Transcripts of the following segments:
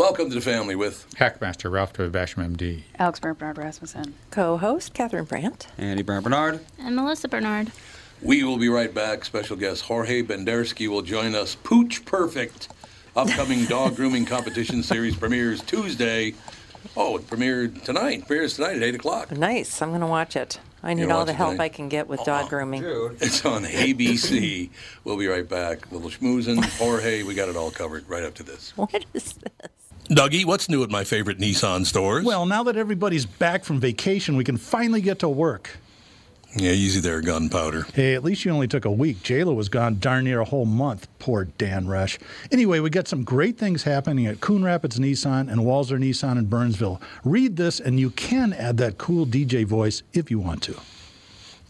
Welcome to the family with Hackmaster Ralph Toy Basham, MD. Alex Bernard Rasmussen. Co-host Catherine Brandt. Andy Brown Bernard. And Melissa Bernard. We will be right back. Special guest Jorge Bendersky will join us. Pooch Perfect, upcoming dog grooming competition series premieres Tuesday. Oh, it premiered tonight. Premieres tonight at 8 o'clock. Nice. I'm going to watch it. I need all the help tonight? I can get with dog oh, grooming. It's on ABC. we'll be right back. Little schmoozing. Jorge, we got it all covered right up to this. What is this? Dougie, what's new at my favorite Nissan stores? Well, now that everybody's back from vacation, we can finally get to work. yeah, easy there, gunpowder. Hey, at least you only took a week. JLo was gone darn near a whole month. Poor Dan Rush. Anyway, we got some great things happening at Coon Rapids Nissan and Walser Nissan in Burnsville. Read this, and you can add that cool DJ voice if you want to.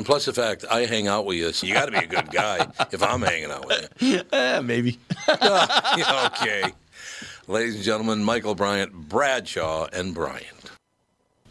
And plus the fact I hang out with you, so you got to be a good guy if I'm hanging out with you. Eh, maybe. okay. Ladies and gentlemen, Michael Bryant, Bradshaw, and Bryant.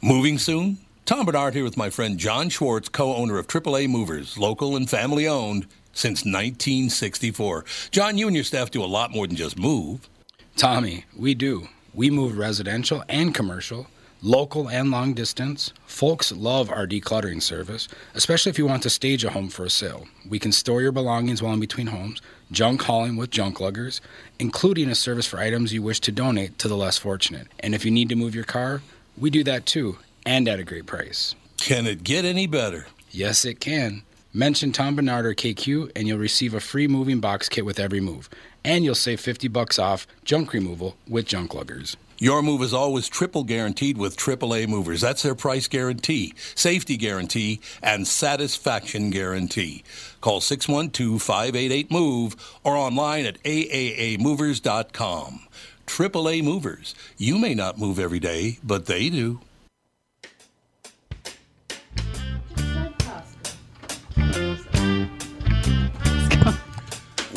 Moving soon? Tom Barnard here with my friend John Schwartz, co owner of AAA Movers, local and family owned since 1964. John, you and your staff do a lot more than just move. Tommy, we do. We move residential and commercial, local and long distance. Folks love our decluttering service, especially if you want to stage a home for a sale. We can store your belongings while in between homes, junk hauling with junk luggers, including a service for items you wish to donate to the less fortunate. And if you need to move your car, we do that too, and at a great price. Can it get any better? Yes, it can. Mention Tom Barnard or KQ and you'll receive a free moving box kit with every move. And you'll save 50 bucks off junk removal with junk luggers. Your move is always triple guaranteed with AAA movers. That's their price guarantee, safety guarantee, and satisfaction guarantee. Call 612 588 MOVE or online at aaamovers.com. AAA Movers. You may not move every day, but they do.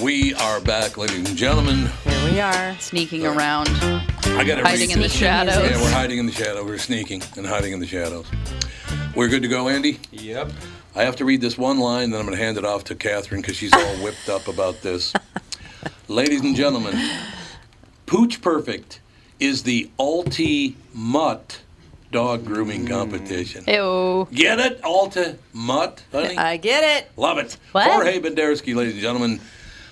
We are back, ladies and gentlemen. Here we are. Sneaking around. I got to Hiding in the shadows. Yeah, we're hiding in the shadow. We're sneaking and hiding in the shadows. We're good to go, Andy. Yep. I have to read this one line, then I'm going to hand it off to Catherine because she's all whipped up about this. Ladies and gentlemen, Pooch Perfect is the ulti mutt dog grooming mm. competition. Ew. Get it? Alta mutt, honey? I get it. Love it. What? Jorge Bendersky, ladies and gentlemen.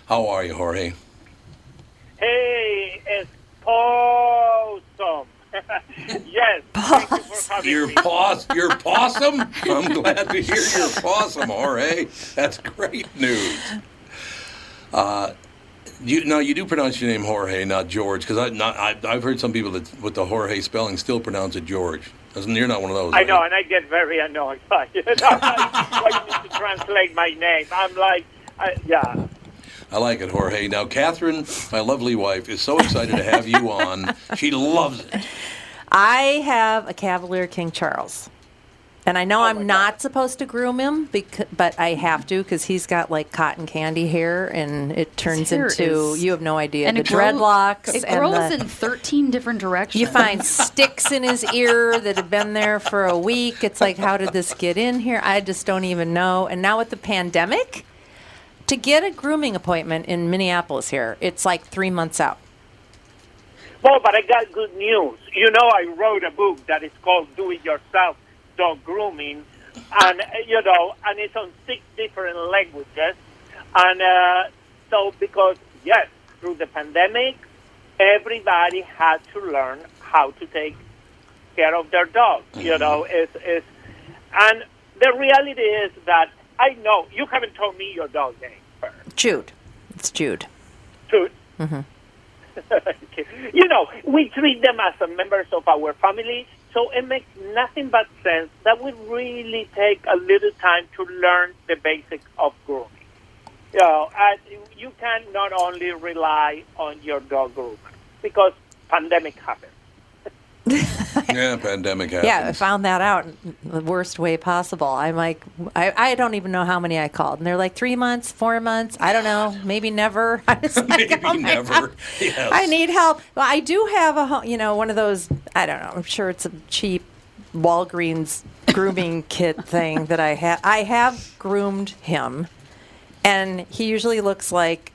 How are you, Jorge? Hey, it's awesome. yes. Thank you for having Your me. poss, your possum. I'm glad to hear your possum, Jorge. That's great news. Uh, you no, you do pronounce your name Jorge, not George, because I not I, I've heard some people that with the Jorge spelling still pronounce it George. You're not one of those? I are know, you? and I get very annoyed by it. I'm like, need to translate my name? I'm like, I, yeah. I like it, Jorge. Now, Catherine, my lovely wife, is so excited to have you on. She loves it. I have a Cavalier King Charles. And I know oh I'm not supposed to groom him, bec- but I have to because he's got like cotton candy hair, and it turns into is- you have no idea And the it grows- dreadlocks. It and grows the- in 13 different directions. You find sticks in his ear that have been there for a week. It's like, how did this get in here? I just don't even know. And now with the pandemic, to get a grooming appointment in Minneapolis here, it's like three months out. Well, but I got good news. You know, I wrote a book that is called Do It Yourself Dog Grooming. And, uh, you know, and it's on six different languages. And uh, so, because, yes, through the pandemic, everybody had to learn how to take care of their dog. You know, it's, it's, and the reality is that I know you haven't told me your dog name first. Jude. It's Jude. Dude, hmm you know, we treat them as a members of our family, so it makes nothing but sense that we really take a little time to learn the basics of grooming. You know, you can not only rely on your dog groomer because pandemic happened. Yeah, pandemic happens. Yeah, I found that out in the worst way possible. I'm like, I, I don't even know how many I called. And they're like, three months, four months, I don't know, maybe never. I was like, Maybe oh never. Yes. I need help. Well, I do have a, you know, one of those, I don't know, I'm sure it's a cheap Walgreens grooming kit thing that I have. I have groomed him, and he usually looks like,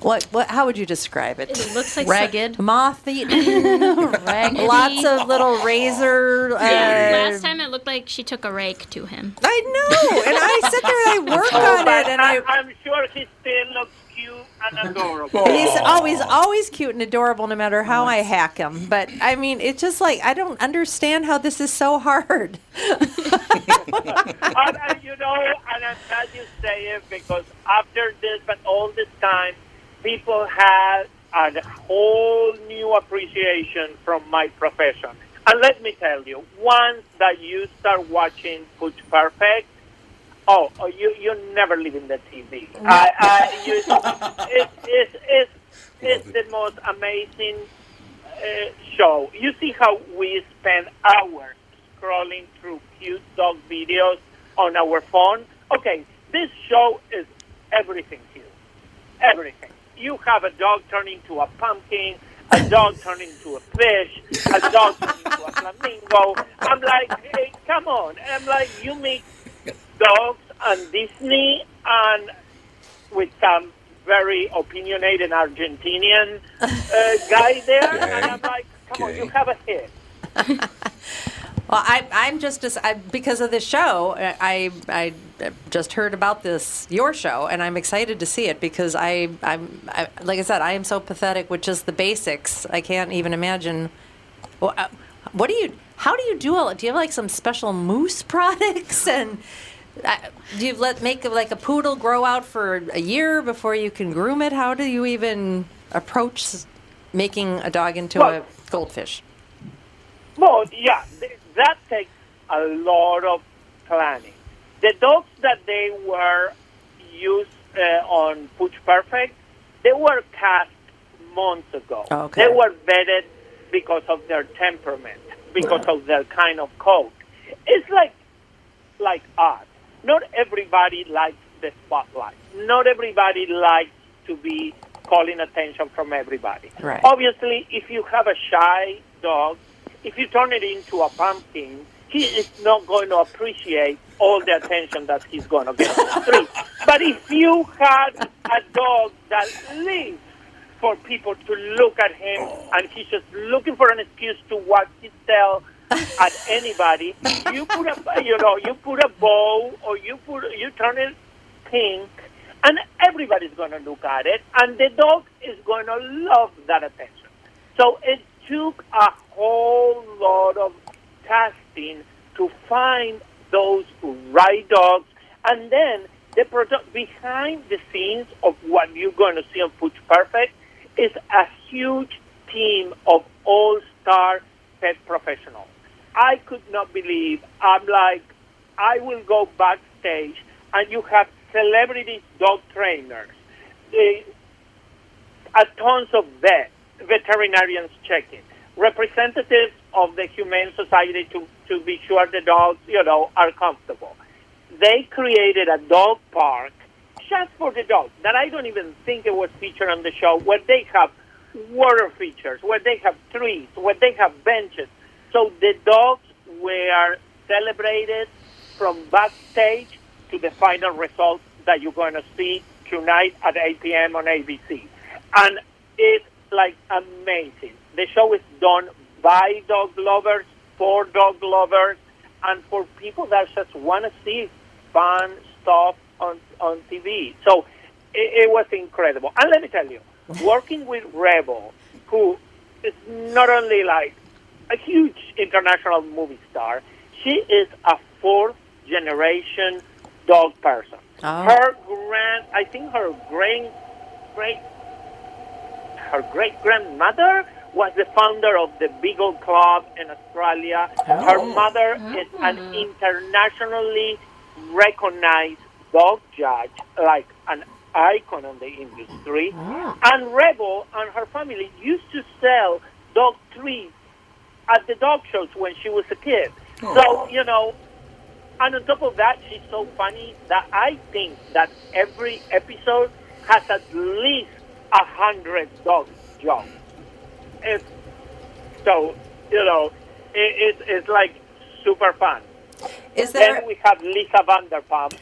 what, what, how would you describe it? It looks like Ragged. Moth eaten. Raggedy. Lots of little razor. Uh, Last time it looked like she took a rake to him. I know, and I sit there and I work Oh, on it, and I, I. I'm sure he still looks cute and adorable. He's always always cute and adorable, no matter how I hack him. But I mean, it's just like I don't understand how this is so hard. and, and you know, and I'm glad you say it because after this, but all this time, people had a whole new appreciation from my profession. And let me tell you, once that you start watching Pooch Perfect, oh, oh you you never leave the TV. I, I, you, it's, it's, it's, it's the most amazing uh, show. You see how we spend hours scrolling through cute dog videos on our phone? Okay, this show is everything cute. Everything. You have a dog turn into a pumpkin, a dog turn into a fish, a dog turn into a flamingo. I'm like, hey, come on. I'm like, you make dogs and Disney and with some very opinionated Argentinian uh, guy there, and I'm like, come on, you have a hit. Well, I, I'm just as I, because of this show. I, I I just heard about this your show, and I'm excited to see it because I I'm I, like I said, I am so pathetic with just the basics. I can't even imagine. Well, uh, what do you? How do you do all? Do you have like some special moose products and? Uh, do you let make like a poodle grow out for a year before you can groom it? How do you even approach making a dog into Well- a goldfish? Well, yeah, that takes a lot of planning. The dogs that they were used uh, on Pooch Perfect, they were cast months ago. Okay. They were vetted because of their temperament, because of their kind of coat. It's like like us. Not everybody likes the spotlight. Not everybody likes to be calling attention from everybody. Right. Obviously, if you have a shy dog, if you turn it into a pumpkin, he is not going to appreciate all the attention that he's going to get on. But if you had a dog that lives for people to look at him and he's just looking for an excuse to wag his tail at anybody, you put a you know you put a bow or you put you turn it pink, and everybody's going to look at it, and the dog is going to love that attention. So it took a whole lot of to find those right dogs, and then the product behind the scenes of what you're going to see on Pooch Perfect is a huge team of all-star pet professionals. I could not believe. I'm like, I will go backstage, and you have celebrity dog trainers, eh, a tons of vets, veterinarians checking, representatives of the Humane Society to, to be sure the dogs, you know, are comfortable. They created a dog park just for the dogs that I don't even think it was featured on the show, where they have water features, where they have trees, where they have benches. So the dogs were celebrated from backstage to the final result that you're going to see tonight at 8 p.m. on ABC. And it's like amazing. The show is done by dog lovers, for dog lovers, and for people that just want to see fun stuff on, on TV. So it, it was incredible. And let me tell you, working with Rebel, who is not only like a huge international movie star, she is a fourth generation dog person. Oh. Her grand, I think her great, great, her great grandmother was the founder of the Beagle Club in Australia. Her oh. mother ah. is an internationally recognized dog judge, like an icon in the industry. Ah. And Rebel and her family used to sell dog treats at the dog shows when she was a kid. Oh. So, you know, and on top of that, she's so funny that I think that every episode has at least a hundred dog jokes. It's so you know, it, it, it's like super fun. Is there... Then we have Lisa Vanderpump,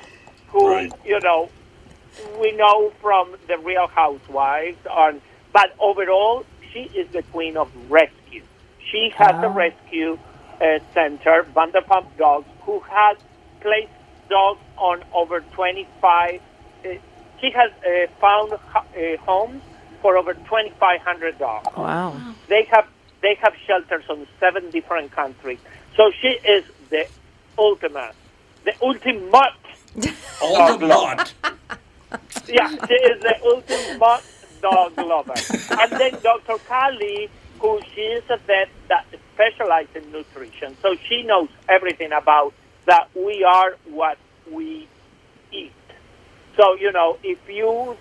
who you know we know from the Real Housewives, on but overall she is the queen of rescue. She has a rescue uh, center, Vanderpump Dogs, who has placed dogs on over 25. Uh, she has uh, found ho- uh, homes for over 2,500 dogs. Wow. They have they have shelters on seven different countries. So she is the ultimate, the ultimate. dog lover. yeah, she is the ultimate dog lover. and then Dr. Callie, who she is a vet that specializes in nutrition, so she knows everything about that. We are what we eat. So you know, if you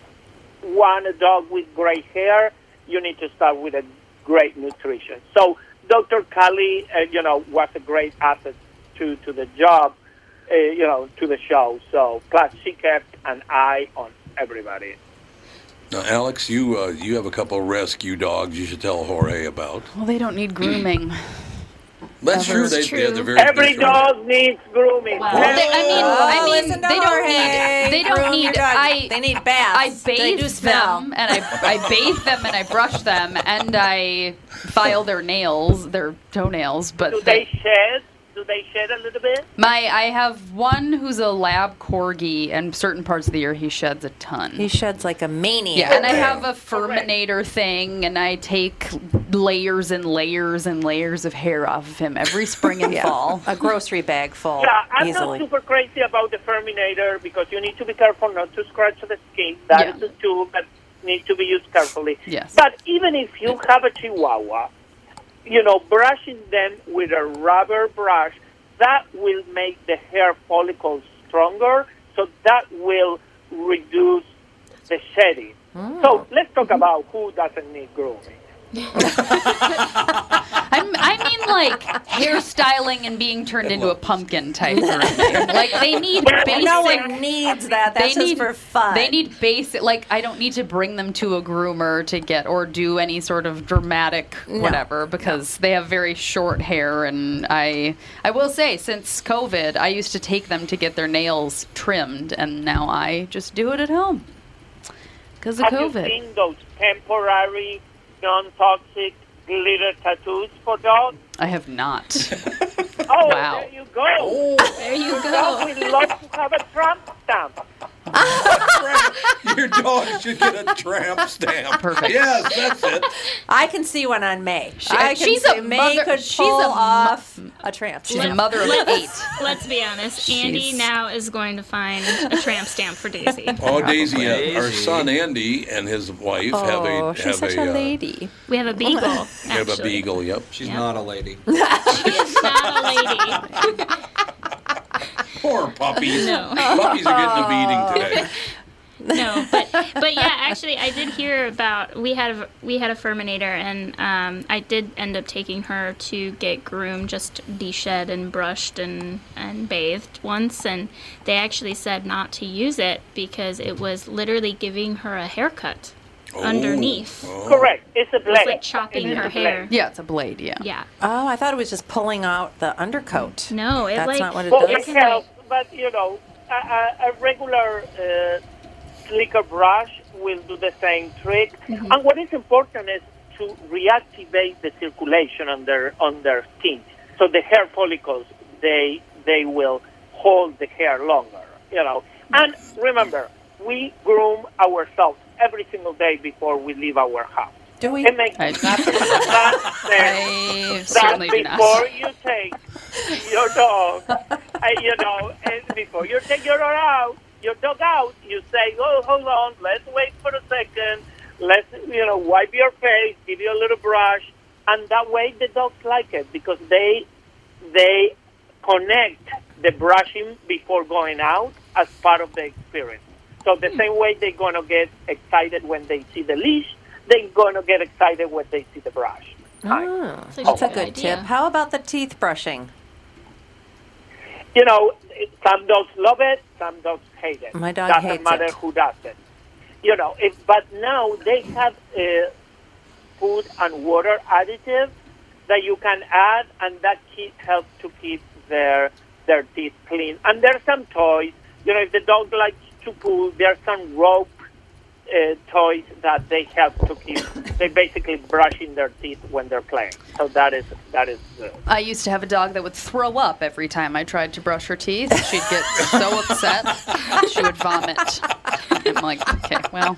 want a dog with gray hair, you need to start with a great nutrition. So Dr. Callie, uh, you know, was a great asset to, to the job, uh, you know, to the show. So plus she kept an eye on everybody. Now, Alex, you uh, you have a couple of rescue dogs you should tell Jorge about. Well, they don't need grooming. That's true. That's They, yeah, true. they're very Every they're- dog needs grooming. Well, they, I mean, I mean, listen they don't Jorge. need. They don't need. I. They need I baths. They bathe do smell. them, and I, I bathe them, and I brush them, and I file their nails, their toenails. But Do they- they shed? Do they shed a little bit? my, I have one who's a lab corgi, and certain parts of the year he sheds a ton. He sheds like a maniac. Yeah, and I have a Furminator thing, and I take layers and layers and layers of hair off of him every spring and Yeah. fall. a grocery bag full Yeah, I'm easily. not super crazy about the Furminator because you need to be careful not to scratch the skin. That is Yeah. a tool that needs to be used carefully. Yes. But even if you have a Chihuahua, you know, brushing them with a rubber brush, that will make the hair follicles stronger, so that will reduce the shedding. Hmm. So let's talk about who doesn't need grooming. I'm, mean, like hairstyling and being turned into a pumpkin type grooming. Like they need basic. No one needs that. That's they just need, for fun. They need basic. Like I don't need to bring them to a groomer to get or do any sort of dramatic whatever because they have very short hair. And I, I will say, since COVID, I used to take them to get their nails trimmed, and now I just do it at home because of Have you COVID. seen those temporary, non-toxic glitter tattoos for dogs? I have not. Oh, Wow. there you go. Oh. There you Your go. dog will love to have a tramp stamp. Your dog should get a tramp stamp. Perfect. Yes, that's it. I can see one on May. I can she's see a May mother- could she's pull a mo- off a tramp. She's a mother of eight. Let's be honest. Andy She's- now is going to find a tramp stamp for Daisy. Oh, Daisy, uh, our son Andy and his wife Oh, have a she's have such a, a uh, lady. We have a beagle. We have a beagle. Yep. She's Yeah. not a lady. She is not a lady. Poor puppies. No. Puppies are getting a beating today. No, but but yeah, actually, I did hear about we had a, we had a Furminator, and um, I did end up taking her to get groomed, just deshed and brushed and and bathed once, and they actually said not to use it because it was literally giving her a haircut underneath. Correct. It's a blade. It's like chopping It is her hair. Yeah, it's a blade. Yeah. Yeah. Oh, I thought it was just pulling out the undercoat. No, it That's like not what it Well, does. it helps, but you know, a, a, a regular uh, slicker brush will do the same trick. And what is important is to reactivate the circulation on their on their skin, so the hair follicles they they will hold the hair longer. You know, and remember, we groom ourselves every single day before we leave our house. Do we? It makes I- nothing sense I that certainly do not. before you take your dog, uh, you know, and before you take your dog out, your dog out, you say, "Oh, hold on, let's wait for a second. Let's, you know, wipe your face, give you a little brush, and that way the dogs like it because they they connect the brushing before going out as part of the experience. So the hmm. same way they're gonna get excited when they see the leash, they're gonna get excited when they see the brush. Oh, That's that's a good good idea. tip. How about the teeth brushing? You know, some dogs love it, some dogs hate it. My dog Doesn't hates matter it. who does it. You know, if, but now they have uh, food and water additives that you can add, and that keep, helps to keep their their teeth clean. And there's some toys. You know, if the dog likes to pull, there's some rope uh, toys that they help to keep. they basically brushing their teeth when they're playing. So that is that is. Uh, I used to have a dog that would throw up every time I tried to brush her teeth. She'd get so upset, she would vomit. I'm like, okay, well.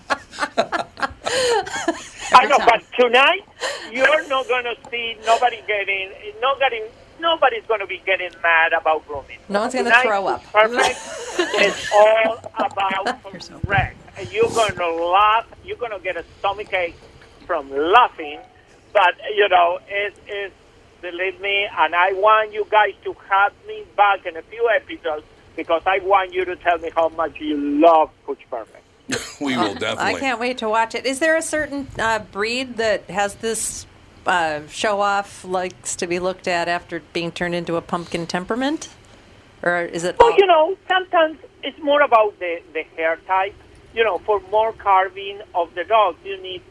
I know, time. but tonight you're not going to see nobody getting, not getting, nobody's going to be getting mad about grooming. No one's gonna throw up. Perfect. it's all about rest. And you're going to laugh. You're going to get a stomach ache from laughing. But you know, it is. Believe me, and I want you guys to have me back in a few episodes because I want you to tell me how much you love Pooch Perfect. We will definitely. I can't wait to watch it. Is there a certain uh, breed that has this uh, show off likes to be looked at after being turned into a pumpkin temperament? Or is it Well, all- you know, sometimes it's more about the, the hair type. You know, for more carving of the dogs, you need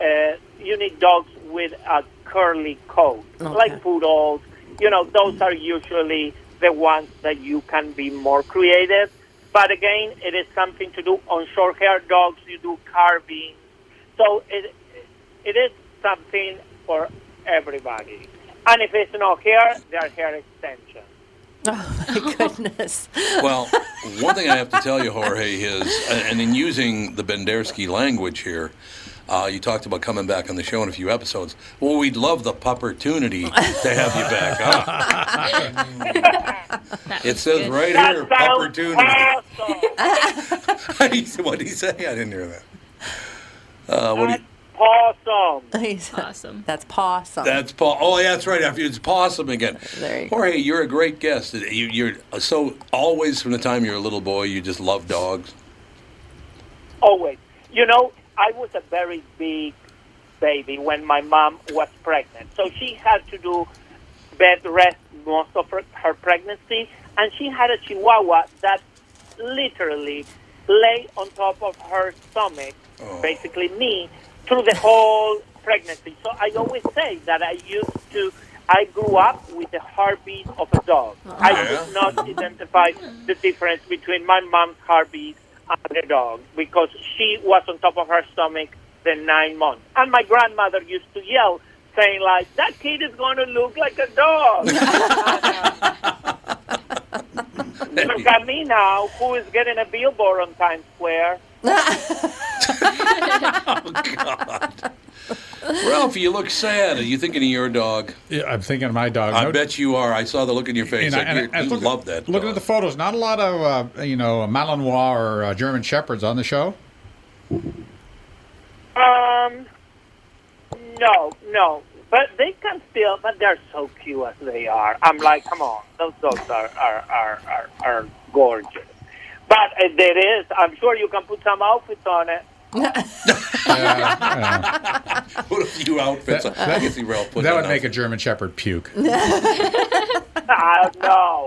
uh, you need dogs with a curly coat, like poodles. You know, those are usually the ones that you can be more creative. But again, it is something to do on short hair dogs. You do carving, so it it is something for everybody. And if it's no hair, there are hair extensions. Oh my goodness. Well, one thing I have to tell you, Jorge, is, and in using the Bendersky language here, uh, you talked about coming back on the show in a few episodes. Well, we'd love the opportunity to have you back on. it says right That here, sounds opportunity. what did he say? I didn't hear that. Uh, what do you, Possum. awesome. That's possum. that's Paul. Oh, yeah, that's right. After it's possum again. There you go. Jorge, you're a great guest. Uh, you, you're uh, so always from the time you're a little boy, you just love dogs. Always. You know, I was a very big baby when my mom was pregnant. So she had to do bed rest most of her, her pregnancy, and she had a Chihuahua that literally lay on top of her stomach, oh. basically me, through the whole pregnancy. So I always say that I used to. I grew up with the heartbeat of a dog. Oh. I could not identify the difference between my mom's heartbeat and the dog because she was on top of her stomach the nine months. And my grandmother used to yell, saying like, "That kid is going to look like a dog." Uh, Look at me now, who is getting a billboard on Times Square. Oh, God. Ralph, you look sad. Are you thinking of your dog? Yeah, I'm thinking of my dog. I No- bet you are. I saw the look in your face. And I- Like, and I- you and you look- love that. Looking at the photos, not a lot of uh, you know Malinois or uh, German Shepherds on the show. Um, no, no. But they can still, but they're so cute as they are. I'm like, come on, those dogs are are are are, are gorgeous. But uh, there is, I'm sure you can put some outfits on it. Put a few outfits. on. I can see Ralph putting that would on make a German Shepherd puke. Ah, no.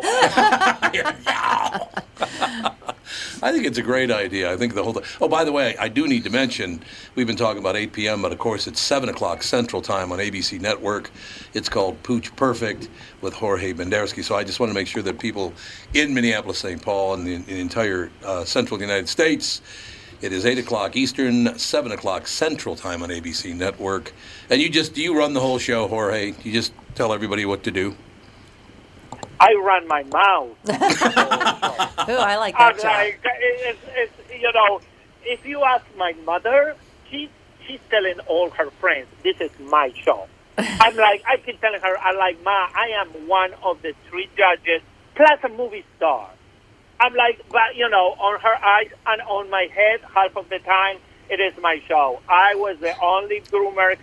I think it's a great idea. I think the whole thing. Oh, by the way, I do need to mention we've been talking about 8 p.m., but of course it's 7 o'clock Central Time on ABC Network. It's called Pooch Perfect with Jorge Bendersky. So I just want to make sure that people in Minneapolis, St. Paul, and the, the entire uh, central United States. It is 8 o'clock Eastern, 7 o'clock Central Time on ABC Network. And you just, do you run the whole show, Jorge? You just tell everybody what to do? I run my mouth. Ooh, I like that job. like, it's, it's, you know, if you ask my mother, she's she's telling all her friends, "This is my show." I'm like, I keep telling her, I like, Ma, I am one of the three judges plus a movie star. I'm like, but you know, on her eyes and on my head, half of the time, it is my show. I was the only groomer.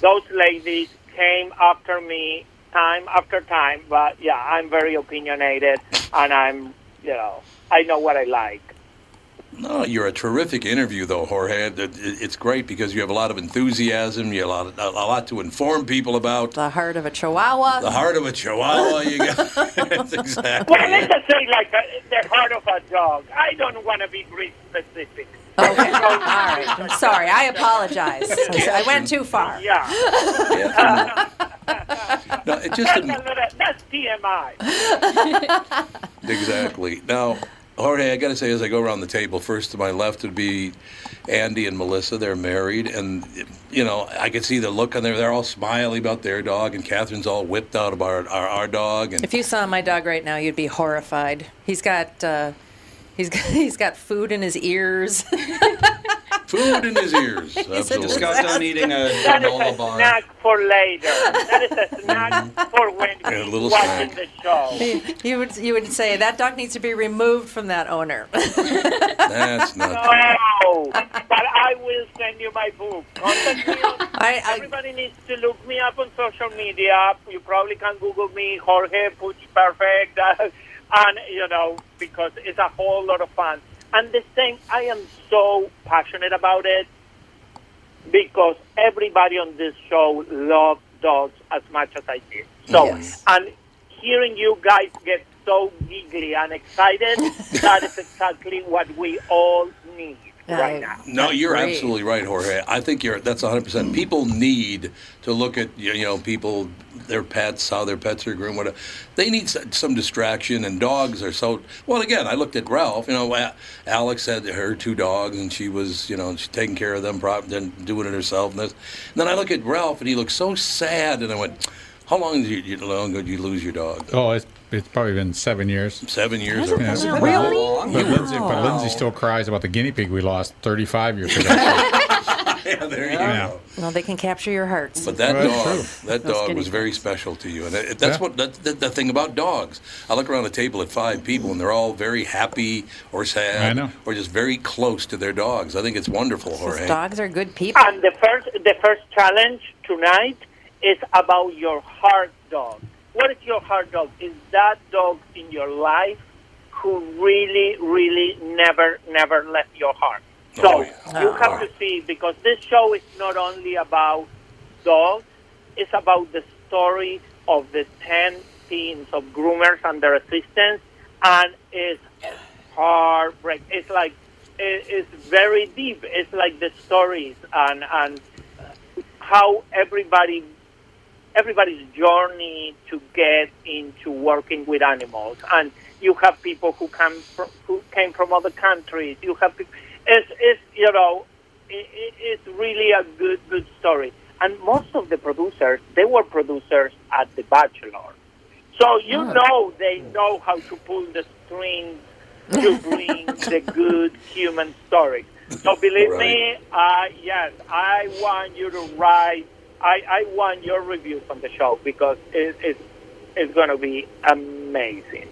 Those ladies came after me time after time, but yeah, I'm very opinionated, and I'm, you know, I know what I like. No, you're a terrific interview, though, Jorge. It- it- It's great because you have a lot of enthusiasm. You have a lot, a lot to inform people about. The heart of a chihuahua. The heart of a chihuahua. You got. That's exactly. Well, let's just say like a, the heart of a dog. I don't want to be breed specific. Okay. All right. I'm sorry. I apologize. I went too far. Yeah. No, it That's, just a little, that's TMI. exactly. Now, Jorge, I got to say, as I go around the table, first to my left would be Andy and Melissa. They're married, and you know, I can see the look on there. They're all smiley about their dog, and Catherine's all whipped out about our, our dog. And If you saw my dog right now, you'd be horrified. He's got uh, he's got, he's got food in his ears. food in his ears. Absolutely. Just got done eating a That is granola a bar. snack for later. That is a mm-hmm. snack for when Yeah, a little watching snack. the show. you would you would say that dog needs to be removed from that owner. That's not. No, but I will send you my book. Contact me on- I, I, Everybody needs to look me up on social media. You probably can Google me, Jorge Pooch Perfect, and you know because it's a whole lot of fun. And the same, I am so passionate about it because everybody on this show loves dogs as much as I did. So, Yes. and hearing you guys get so giggly and excited, that is exactly what we all need right now. No, you're Great. absolutely right, Jorge. I think you're that's 100%. People need to look at you know people their pets, how their pets are groomed. Whatever. They need some distraction, and dogs are so. Well, again, I looked at Ralph. You know, Alex had her two dogs, and she was you know she taking care of them, prob- then doing it herself. And, this. and then I look at Ralph, and he looks so sad, and I went. How long did you, you, how long did you lose your dog? Oh, it's, it's probably been seven years. Seven years. Or Yeah. more. But, Lindsay, but Lindsay still cries about the guinea pig we lost 35 years ago. Yeah, there you Yeah. go. well, they can capture your hearts. But that Well, dog, that Those dog was very special to you, and it, that's Yeah. what that's the, the thing about dogs. I look around the table at five people, and they're all very happy or sad, I know. or just very close to their dogs. I think it's wonderful, These Jorge. dogs are good people. And the first, the first challenge tonight is about your heart dog. What is your heart dog? Is that dog in your life who really, really never, never left your heart? So Oh, yeah. you ah, have to see because this show is not only about dogs; it's about the story of the ten teams of groomers and their assistants, and it's heartbreak. It's like it's very deep. It's like the stories and and how everybody everybody's journey to get into working with animals and you have people who come from, who came from other countries you have people it's, it's you know it, it, it's really a good good story. And most of the producers they were producers at the bachelor. So you know they know how to pull the strings to bring the good human stories so believe me uh, yes i want you to write I, I want your reviews on the show because it, it's it's going to be amazing.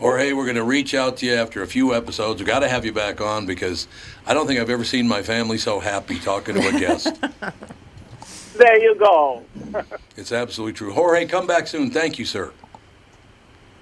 Jorge, we're going to reach out to you after a few episodes. We've got to have you back on because I don't think I've ever seen my family so happy talking to a guest. There you go. it's absolutely true. Jorge, come back soon. Thank you, sir.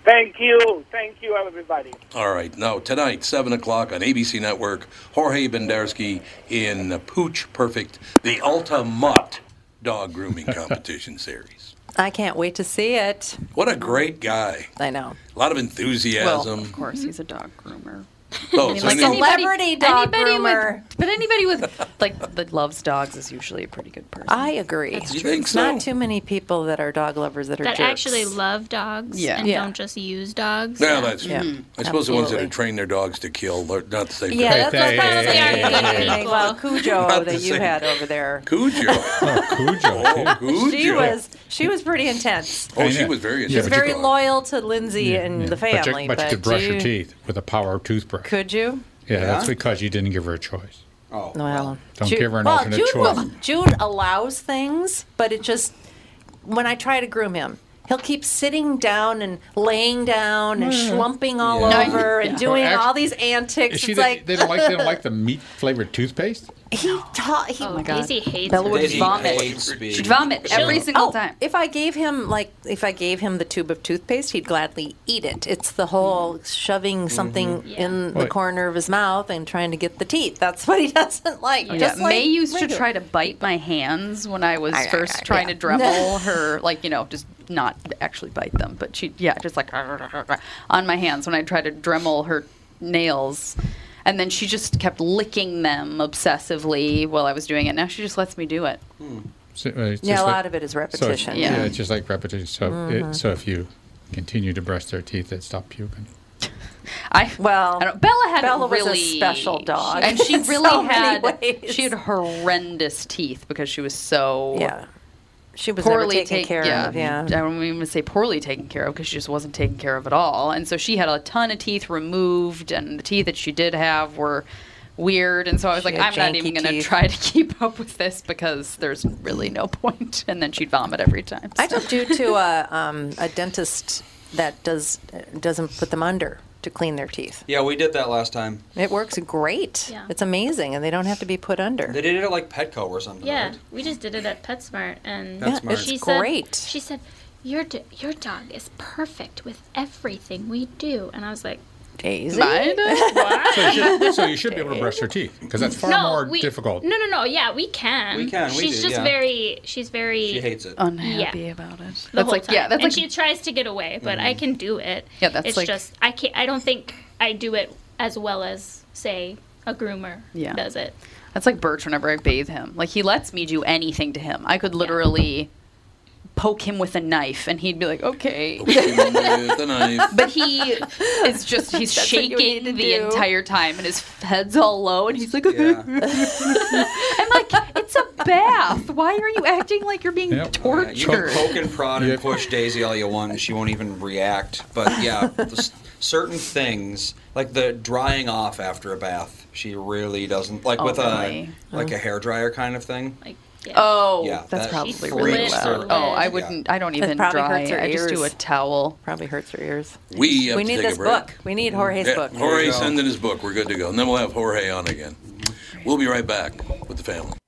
Thank you. Thank you, everybody. All right. Now, tonight, 7 o'clock on ABC Network, Jorge Bendersky in Pooch Perfect, the Ultimate mutt Dog Grooming Competition Series. I can't wait to see it. What a great guy. I know. A lot of Well, enthusiasm. of course, he's a dog groomer. Oh, I mean, so like any- anybody, Celebrity dog anybody groomer. with, but anybody with like that loves dogs is usually a pretty good person. I agree. That's You think so? Not too many people that are dog lovers that are that jerks. actually love dogs Yeah. and Yeah. don't just use dogs. Yeah, that's Yeah. true. I suppose the ones that Absolutely. have trained their dogs to kill, they're not the same. Yeah, Hey, that's, that's hey, probably hey, our hey, hey, thing. Well, Cujo that you same. had over there. Cujo. Oh, Cujo. Oh. Cujo. She was she was pretty intense. Oh, she was very Yeah, She's but you very loyal to Lindsay and the But you, family. but you could brush you, your teeth with a power toothbrush. Could you? yeah, that's because you didn't give her a choice. Oh, Well, Don't Jude- give her an well, alternate Jude, choice. will- Jude allows things, but it just when I try to groom him, he'll keep sitting down and laying down and schlumping all Yeah. over and doing Well, act- all these antics. Is she it's the, like they don't like they don't like the meat flavored toothpaste. he taught. He, Oh, my God. Daisy hates Bella it. would Daisy vomit. hates being- She'd vomit every single oh, time. if I gave him like if I gave him the tube of toothpaste, he'd gladly eat it. It's the whole shoving something Yeah. in the Right. corner of his mouth and trying to get the teeth. That's what he doesn't like. Oh, Yeah, Just like May used to try to bite my hands when I was Ah, first ah, trying yeah. to Dremel her, like you know, just not actually bite them, but she, yeah, just like on my hands when I tried to Dremel her nails, and then she just kept licking them obsessively while I was doing it. Now she just lets me do it. So, uh, Yeah, a just lot of it is So, repetition. Yeah. yeah, it's just like repetition. So, it, so if you continue to brush their teeth, they'd stop puking. I Well, I don't, Bella had Bella was a really special dog and she really so many had she had horrendous teeth because she was so Yeah. She was poorly taken care yeah, of. Yeah. I don't even say poorly taken care of because she just wasn't taken care of at all. And so she had a ton of teeth removed, and the teeth that she did have were weird. And so I was She like, I'm not even going to try to keep up with this because there's really no point. And then she'd vomit every time. I so. took Jude to a um, a dentist that does doesn't put them under to clean their teeth. Yeah, we did that last time. It works great. Yeah. It's amazing, and they don't have to be put under. They did it at like Petco or something. Yeah, right? we just did it at PetSmart, and That's Yeah, it's she great. Said, she said, "Your do- your dog is perfect with everything we do," and I was like, Daisy. Mine? "What?" So you should, so you should be able to brush her teeth because that's far more we, difficult. No, no, no. Yeah, we can. We can, we She's do, just yeah. very. She's very. She hates it. Unhappy Yeah. about it. the That's whole like time. yeah, that's and like she tries to get away, but I mm-hmm. can do it. Yeah, that's it's like- just I can't. I don't think I do it as well as say a groomer Yeah. does it. That's like Birch whenever I bathe him. Like he lets me do anything to him. I could literally poke him with a knife and he'd be like, okay. With the knife. But he is just, he's That's what you need shaking the do. entire time and his head's all low and he's like, Yeah. I'm like, it's a bath. Why are you acting like you're being Yep. Yeah, you can tortured? poke and prod and push Daisy all you want, and she won't even react. But yeah, certain things like the drying off after a bath, she really doesn't like Oh, with really? a like a oh. hair dryer kind of thing. Like, yeah. Oh, Yeah, that's that probably really flips loud. her Oh, I wouldn't, I don't even probably dry. hurts her I just do a towel. Probably hurts her ears. We have we to need take a this break. book. We need Jorge's Yeah, book. Jorge you send in his book. We're good to go. And then we'll have Jorge on again. We'll be right back with the family.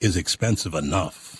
is expensive enough.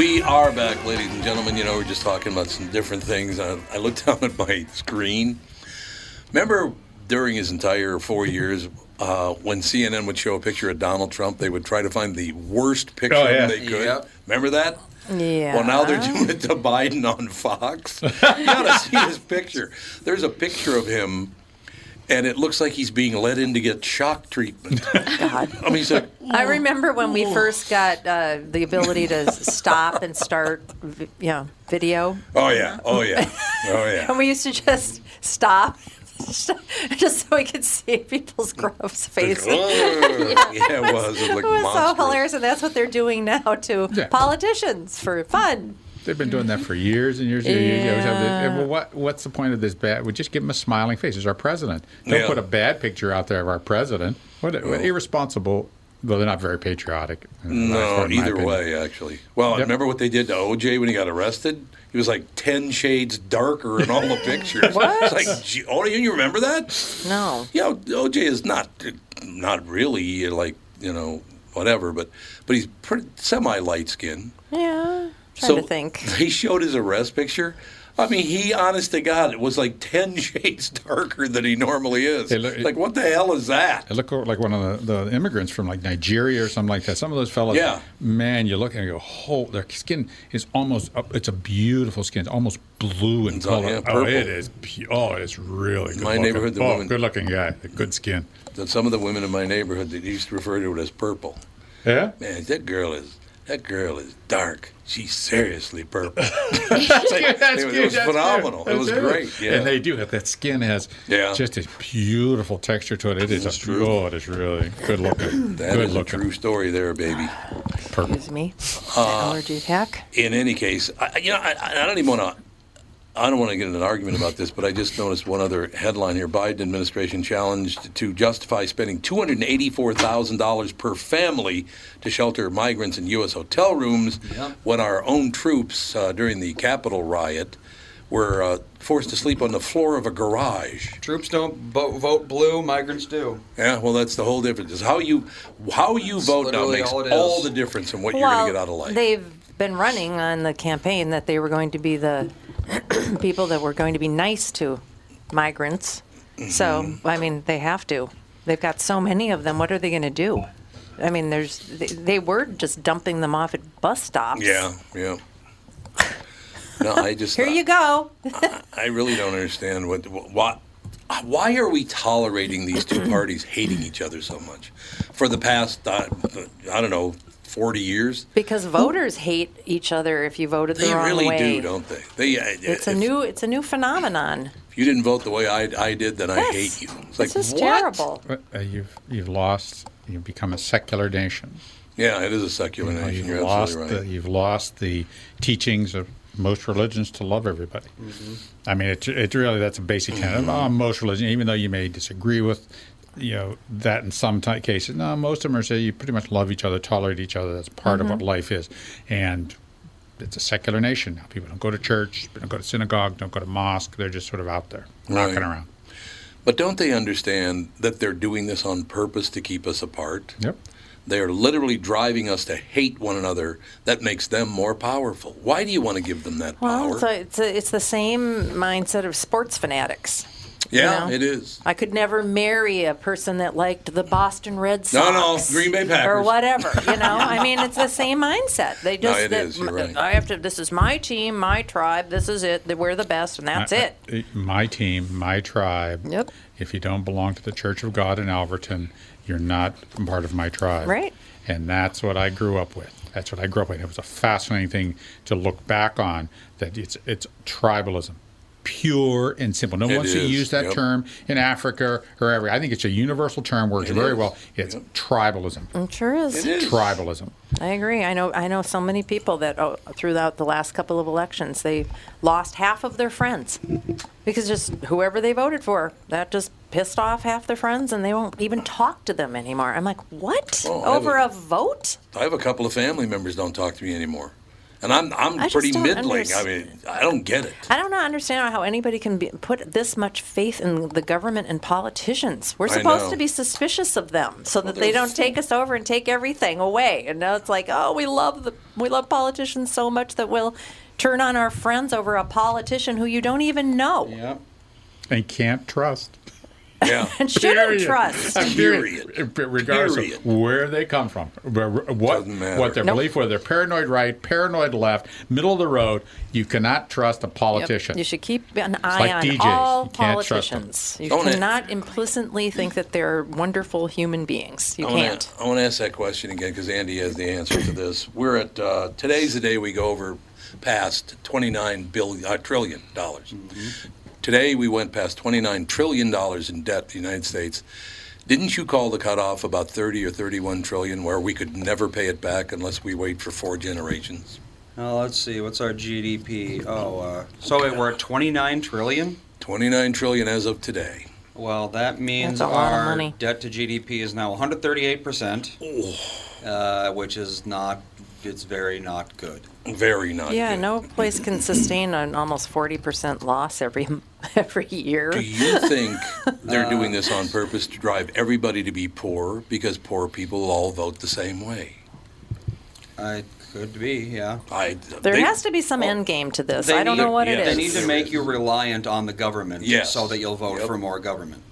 We are back, ladies and gentlemen. You know, we're just talking about some different things. I, I looked down at my screen. Remember during his entire four years, uh, when CNN would show a picture of Donald Trump, they would try to find the worst picture Oh, yeah. they could. Yep. Remember that? Yeah. Well, now they're doing it to Biden on Fox. you gotta see this picture. There's a picture of him, and it looks like he's being led in to get shock treatment. God. I mean, he's like, I remember when we first got uh, the ability to stop and start, vi- you know, video, oh yeah, oh yeah, oh yeah. and we used to just stop, just so we could see people's gross faces. Oh, yeah, it was. It was like It was so hilarious, and that's what they're doing now to Yeah. politicians for fun. They've been doing that for years and years and years. You always have the- Yeah. well, what, what's the point of this bad? We just give him a smiling face. He's our president. Don't Yeah. put a bad picture out there of our president. What, what irresponsible. Well, they're not very patriotic. No, either way, actually. Well, Yep. remember what they did to OJ when he got arrested? He was like ten shades darker in all the pictures. What? It's like, gee, oh, you remember that? No. You know, OJ is not, not really like you know whatever, but but he's pretty semi light skinned. Yeah. Trying to think. They showed his arrest picture. I mean, he, honest to God, it was like ten shades darker than he normally is. Hey, look, it- like, what the hell is that? It looked like one of the, the immigrants from like Nigeria or something like that. Some of those fellas, Yeah. man, you look and you go, oh, their skin is almost, it's a beautiful skin. It's almost blue in It's all- color. yeah, oh, purple. it is. Oh, it's really good. My looking. neighborhood, the oh, woman- good looking guy, good skin. Some of the women in my neighborhood they used to refer to it as purple. Yeah. Man, that girl is that girl is dark. She's seriously purple. That's good. That's it, was- it was that's phenomenal. good, It was that's great. Yeah. And they do have that skin has Yeah. just a beautiful texture to it. It is That's a, true. oh, it is really good looking. That good is a true story there, baby. Purple. Excuse me. Uh, Allergy attack. In any case, I, you know, I, I don't even want to. I don't want to get in an argument about this, but I just noticed one other headline here: Biden administration challenged to justify spending two hundred eighty-four thousand dollars per family to shelter migrants in U.S. hotel rooms, when our own troops uh, during the Capitol riot were uh, forced to sleep on the floor of a garage. Troops don't vote, vote blue, migrants do. Yeah, well, that's the whole difference. Is how you how you vote now makes all all the difference in what you're going to get out of life. they've been running on the campaign that they were going to be the people that were going to be nice to migrants. So, Mm-hmm. I mean, they have to. They've got so many of them. What are they going to do? I mean, there's they, they were just dumping them off at bus stops. yeah, yeah. No, I just Here you go. I really don't understand what what why are we tolerating these two parties hating each other so much for the past uh, I don't know 40 years? Because voters hate each other if you voted the They wrong really way. do, don't they? They uh, It's a new it's a new phenomenon. if you didn't vote the way I, I did, then I hate you. It's like This is what? terrible. But, uh, you've you've lost. You've become a secular nation. Yeah, it is a secular You know, nation. you've You're lost absolutely the you've lost the teachings of most religions to love everybody. Mm-hmm. I mean, it's it's really that's a basic tenet of oh, most religions, even though you may disagree with. You know that in some t- cases, no. Most of them are say you pretty much love each other, tolerate each other. That's part of what mm-hmm. life is, and it's a secular nation now. People don't go to church, don't go to synagogue, don't go to mosque. They're just sort of out there knocking Right. around. But don't they understand that they're doing this on purpose to keep us apart? Yep. They are literally driving us to hate one another. That makes them more powerful. Why do you want to give them that Well, power? it's, it's, it's the same mindset of sports fanatics. Yeah, know? it is. I could never marry a person that liked the Boston Red Sox. No, no, Sox. Green Bay Packers Or whatever, you know. I mean, it's the same mindset. They No, just it that- is, you're right. I have to. This is my team, my tribe. This is it. We're the best, and that's I- it. I- my team, my tribe. Yep. If you don't belong to the Church of God in Alverton, you're not part of my tribe. Right. And that's what I grew up with. That's what I grew up with. It was a fascinating thing to look back on. That it's it's tribalism, pure and simple. No one It wants to use that yep. term in Africa or every. I think it's a universal term. Works It very is, well. It's tribalism. It sure is. Tribalism. I agree. I know. I know so many people that oh, throughout the last couple of elections, they lost half of their friends because just whoever they voted for, that just pissed off half their friends, and they won't even talk to them anymore. I'm like, what? Oh, Over a- a vote? I have a couple of family members don't talk to me anymore, and I'm I'm I pretty middling. underst- I mean, I don't get it. I don't understand how anybody can be, put this much faith in the government and politicians. We're supposed to be suspicious of them so that they're they don't take us over and take everything away. And now it's like, oh, we love the we love politicians so much that we'll turn on our friends over a politician who you don't even know Yep. And can't trust. Yeah. and shouldn't Period. trust. Period. Regardless Period. of where they come from, what what their Nope. belief, whether they're paranoid right, paranoid left, middle of the road, you cannot trust a Yep. politician. You should keep an eye like on DJs. all You can't trust them. politicians. You Don't it? cannot implicitly think that they're wonderful human beings. You I wanna- can't. I want to ask that question again because Andy has the answer to this. We're at uh, today's the day we go over past 29 billion uh, trillion dollars. Today we went past 29 trillion dollars in debt. The United States. Didn't you call the cutoff about 30 or 31 trillion, where we could never pay it back unless we wait for four generations? Now let's see. What's our GDP? Oh, uh, so wait, we're at 29 trillion. 29 trillion as of today. Well, that means That's a lot of our money. debt to GDP is now 138 percent, uh, which is not. It's very not good. Very not. Yeah, good. no place can sustain an almost 40% loss every every year. Do you think they're uh, doing this on purpose to drive everybody to be poor because poor people all vote the same way? I could be, yeah. I, There they- has to be some oh, end game to this. I don't need- know what yeah, it They need to make you reliant on the government, Yes. so that you'll vote Yep. for more government.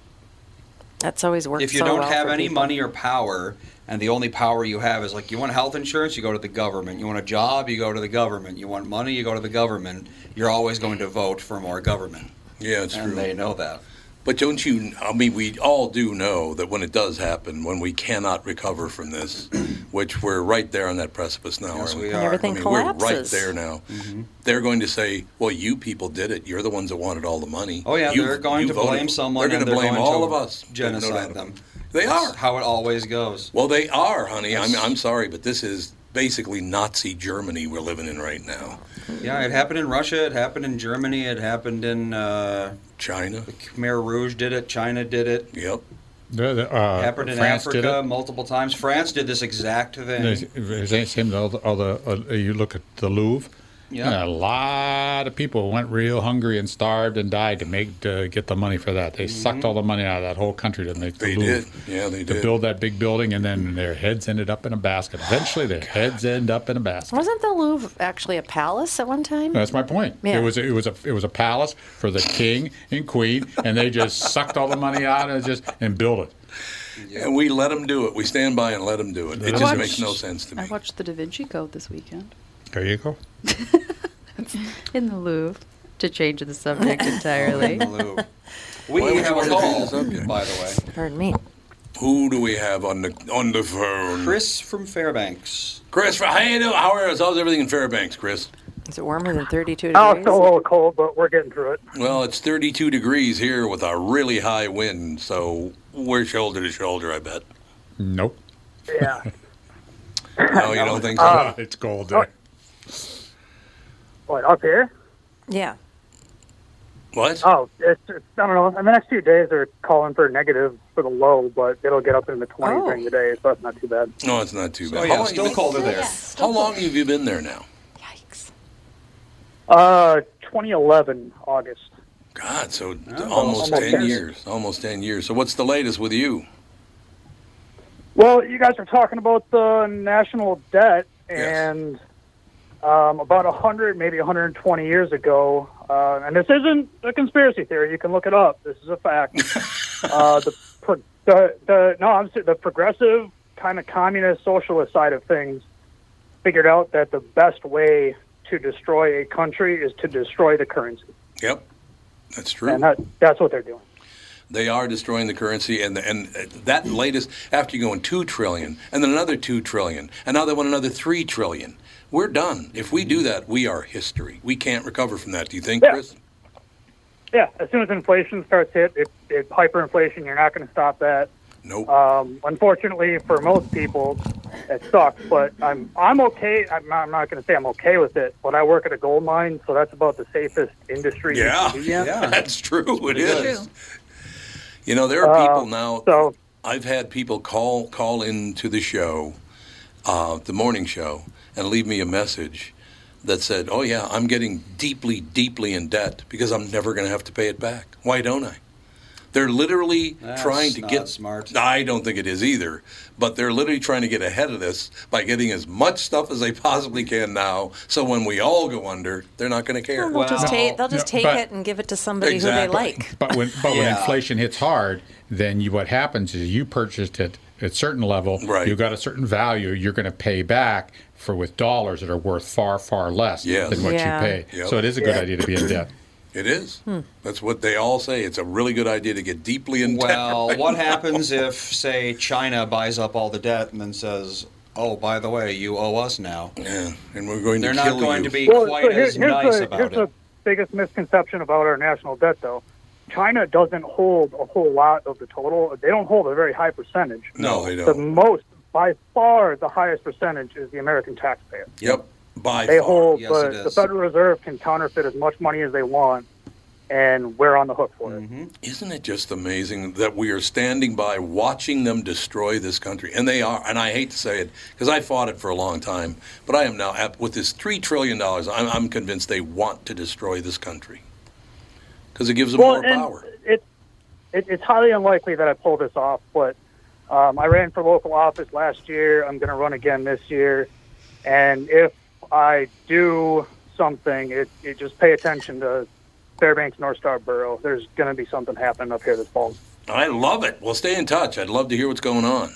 That's always worked if you so don't well have any people. money or power, and the only power you have is like you want health insurance, you go to the government. You want a job, you go to the government. You want money, you go to the government. You're always going to vote for more government, Yeah, it's and true. they know that. But don't you? I mean, we all do know that when it does happen, when we cannot recover from this, which we're right there on that precipice now, Yes, aren't we we? are. everything I mean, we're right there now. Mm-hmm. They're going to say, "Well, you people did it. You're the ones that wanted all the money." Oh yeah, You- they're going to voted. blame someone. They're going to blame all of us. There's no Genocide them. They That's are. how it always goes. Well, they are, honey. I'm, I'm sorry, but this is basically Nazi Germany we're living in right now. Yeah, it happened in Russia. It happened in Germany. It happened in uh, China. The Khmer Rouge. Did it? China did it. Yep. The- the, uh, happened in France Africa multiple times. France did this exact thing. Same. All the, all the uh, you look at the Louvre. Yeah. A lot of people went real hungry and starved and died to make to get the money for that. They sucked all the money out of that whole country to make the Mm-hmm. They did. Yeah, they To did. build that big building, and then their heads ended up in a basket. Eventually, their heads end up in a basket. Wasn't the Louvre actually a palace at one time? That's my point. Yeah. It was it was a it was a palace for the king and queen, and they just sucked all the money out and just and built it. And we let them do it. We stand by and let them do it. It I just watched- makes no sense to me. I watched The Da Vinci Code this weekend There you go. in the Louvre. To change the subject entirely. Lou. We Why would have a call, by the way. Pardon me. Who do we have on the on the phone? Chris from Fairbanks. Chris, how you doing? How are how's everything in Fairbanks, Chris? Is it warmer than 32 degrees? Oh, degrees? it's still a little cold, but we're getting through it. Well, it's 32 degrees here with a really high wind, so we're shoulder to shoulder, I bet. Nope. Yeah. No, you don't think so? Uh, it's cold there. What, up here? Yeah. What? Oh, it's, it's, I don't know. In the next few days, they're calling for negative for the low, but it'll get up in the 20s Oh. during the day, so that's not too bad. No, it's not too bad. Oh how, yeah, long still you been, colder there. how long have you been there now? Yikes. Uh, 2011, August. God, so d- Oh, almost almost 10 ten. years. Almost 10 years. So what's the latest with you? Well, you guys are talking about the national debt, Yes. Um, about 100, maybe 120 years ago, uh, and this isn't a conspiracy theory. You can look it up. This is a fact. uh, the, pro- the the no, I'm the progressive kind of communist socialist side of things figured out that the best way to destroy a country is to destroy the currency, Yep, that's true. and that, that's what they're doing. They are destroying the currency, and and that latest after you go in two trillion, and then another two trillion, and now they want another three trillion. We're done. If we do that, we are history. We can't recover from that. Do you think, Yeah. Chris? Yeah, as soon as inflation starts hit, it, it hyperinflation. You're not going to stop that. Nope. Um, unfortunately, for most people, it sucks. But I'm I'm okay. I'm not, I'm not going to say I'm okay with it. But I work at a gold mine, so that's about the safest industry. you Yeah, can be in. that's true. It is. Pretty is. good. You know, there are Uh, people now. So I've had people call call into the show, uh, the morning show, and leave me a message that said, "Oh yeah, I'm getting deeply, deeply in debt because I'm never going to have to pay it back. Why don't I?" They're literally That's trying to not get smart. I don't think it is either, but they're literally trying to get ahead of this by getting as much stuff as they possibly can now. So when we all go under, they're not going to care. They'll just take they'll just take but- it and give it to somebody who they like. But when but when inflation hits hard, then you what happens is you purchased it at a certain level, Right. you got a certain value, you're going to pay back for with dollars that are worth far far less Yes. than what Yeah. you pay. Yep. So it is a good Yeah. idea to be in debt. It is. Hmm. That's what they all say. It's a really good idea to get deeply in debt. Well, right what now. happens if, say, China buys up all the debt and then says, "Oh, by the way, you owe us now"? Yeah, and we're going They're to not going you. to be Well, quite so here- as here's nice the, about here's it. the biggest misconception about our national debt, though. China doesn't hold a whole lot of the total. They don't hold a very high percentage. No, they don't. The most, by far, the highest percentage is the American taxpayer. Yep, by they far. hold, Yes, but it the. Federal Reserve can counterfeit as much money as they want, and we're on the hook for it. Mm-hmm. Isn't it just amazing that we are standing by watching them destroy this country? And they are. And I hate to say it because I fought it for a long time, but I am now at, with this three trillion dollars. I'm, I'm convinced they want to destroy this country because it gives them well, more power. It, it, it's highly unlikely that I pull this off, but um, I ran for local office last year. I'm going to run again this year, and if I do something, it, it just pay attention to Fairbanks North Star Borough. There's going to be something happening up here this fall. I love it. Well, stay in touch. I'd love to hear what's going on.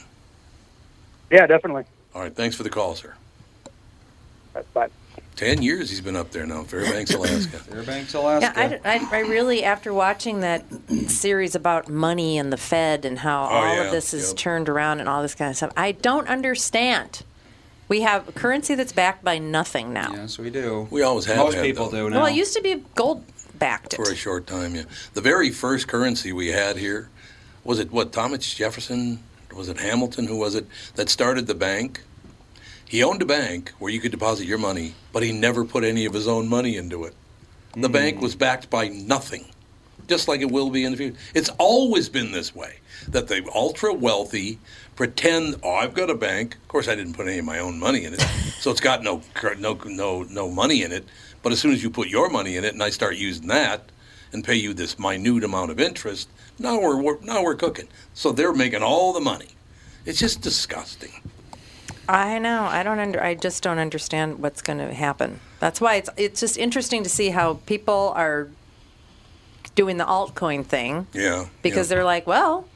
Yeah, definitely. All right, thanks for the call, sir. Bye. Ten years he's been up there now, Fairbanks, Alaska. Fairbanks, Alaska. Yeah, I, I, I really, after watching that series about money and the Fed and how Oh, all yeah, of this is yep. turned around and all this kind of stuff, I don't understand. We have a currency that's backed by nothing now. Yes, we do. We always have. Most had, people though. do now. Well, it used to be gold backed. for a short time. Yeah, the very first currency we had here was it what Thomas Jefferson was it Hamilton who was it that started the bank? He owned a bank where you could deposit your money, but he never put any of his own money into it. The hmm. bank was backed by nothing, just like it will be in the future. It's always been this way that the ultra wealthy pretend, "Oh, I've got a bank." Of course, I didn't put any of my own money in it, so it's got no no no no money in it. But as soon as you put your money in it, and I start using that, and pay you this minute amount of interest, now we're, we're now we're cooking. So they're making all the money. It's just disgusting. I know. I don't under. I just don't understand what's going to happen. That's why it's it's just interesting to see how people are doing the altcoin thing Yeah. because yeah. they're like, well,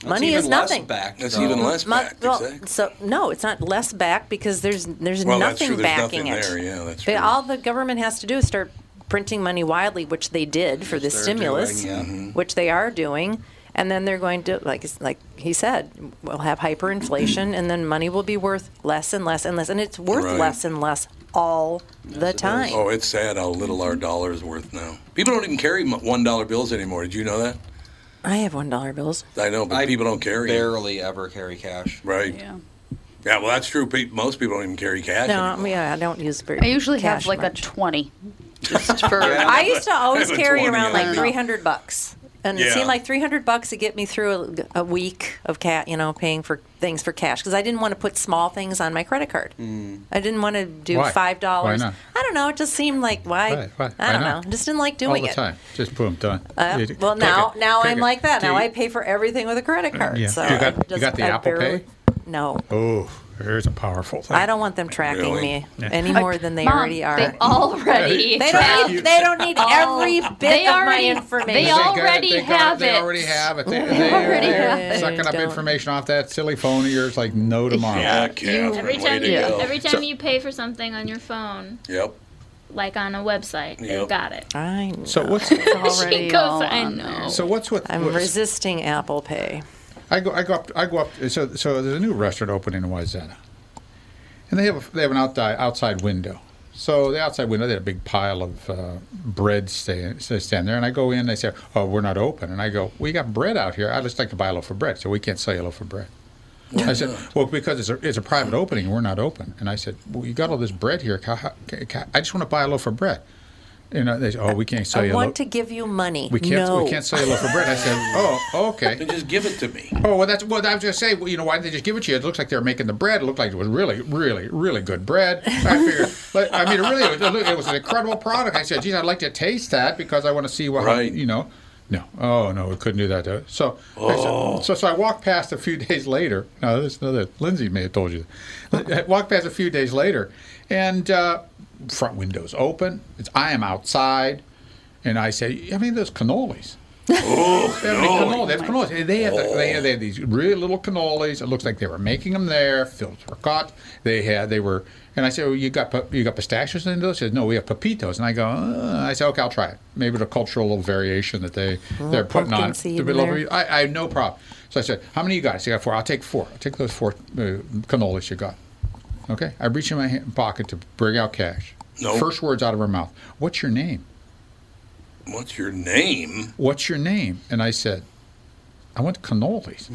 That's money even is less nothing. backed, That's though. even less Mo- backed. well, exactly. So no, it's not less back because there's there's Well, that's nothing true. There's backing nothing it. there. Yeah, that's They- true. all the government has to do is start printing money widely, which they did for the they're stimulus, doing, yeah. Mm-hmm. which they are doing, and then they're going to like like he said, we'll have hyperinflation, and then money will be worth less and less and less, and it's worth Right. less and less all the time. Oh, it's sad how little our dollar is worth now. People don't even carry one dollar bills anymore. Did you know that? I have one dollar bills. I know, but I people don't carry. 'em. barely ever carry cash. Right. Yeah. Yeah. Well, that's true. Most people don't even carry cash. No, anymore. yeah, I don't use very. I usually have like much. a 20. Just for. I used to always carry around like three hundred bucks, and it seemed like three hundred bucks to get me through a, a week of cat, you know, paying for things for cash because I didn't want to put small things on my credit card. I didn't want to do Why? five dollars. I don't know. It just seemed like why? Why? Why? I don't not? know. Just didn't like doing All doing the it. time. Just boom, done. Uh, well, take now it- now take I'm it. like that. Do Now you- I pay for everything with a credit card. Yeah. So You got- I you got the I Apple barely- Pay? No. Oh, There's a powerful thing. I don't want them tracking Really? me Yeah. any more than they Mom, already are. they already They don't need. They don't need every bit They of already- my information. they already they got- have They it. already have it. They, They they, already they're have it. sucking up Don't. information off that silly phone of yours like no tomorrow. Yeah, Catherine, Every way time, to you, go. every time So- you pay for something on your phone, Yep. like on a website, they Yep. got it. I know. So what's already She goes, all I on know. so what's with I'm what's- resisting Apple Pay. I go I go up I go up so so there's a new restaurant opening in Wayzata. And they have a, they have an outside outside window. So the outside window, they had a big pile of uh, bread stand, stand there, and I go in. They say, "Oh, we're not open." And I go, "We got bread out here. I'd just like to buy a loaf of bread, so we can't sell you a loaf of bread." I said, "Well, because it's a, it's a private opening, we're not open." And I said, "Well, you got all this bread here. How, how, ca- I just want to buy a loaf of bread." You know, they say, "Oh, we can't sell I you I want loaf. to give you money. We can't No. we can't sell you a loaf of bread." I said, "Oh, okay." Then just give it to me. Oh well, that's what I was going to say. Well, you know, why did they just give it to you? It looks like they were making the bread. It looked like it was really, really, really good bread. I figured, but, I mean, it really, it was, it was an incredible product. I said, geez, I'd like to taste that because I want to see what, Right. you know. No, oh no, we couldn't do that. Though. So, I Oh. said, so, so I walked past a few days later. Now, this is another. Lindsay may have told you. I walked past a few days later, and uh, front windows open. It's, I am outside, and I say, I mean, those cannolis. Oh, They have any cannoli. They have cannolis. They have, they, have, they have these really little cannolis. It looks like they were making them there. Fields were cut. They had. They were. And I said, well, "You got you got pistachios in those?" She said, "No, we have pepitos." And I go, uh, "I said, okay, I'll try it. Maybe the cultural little variation that they Oh, they're putting pumpkin on." seed To be in there. I, I had no problem. So I said, "How many you got?" She got four. I'll take four. I'll take those four uh, cannolis you got. Okay. I reach in my hand, pocket to bring out cash. Nope. First words out of her mouth. What's your name? What's your name? what's your name? And I said, I want cannolis.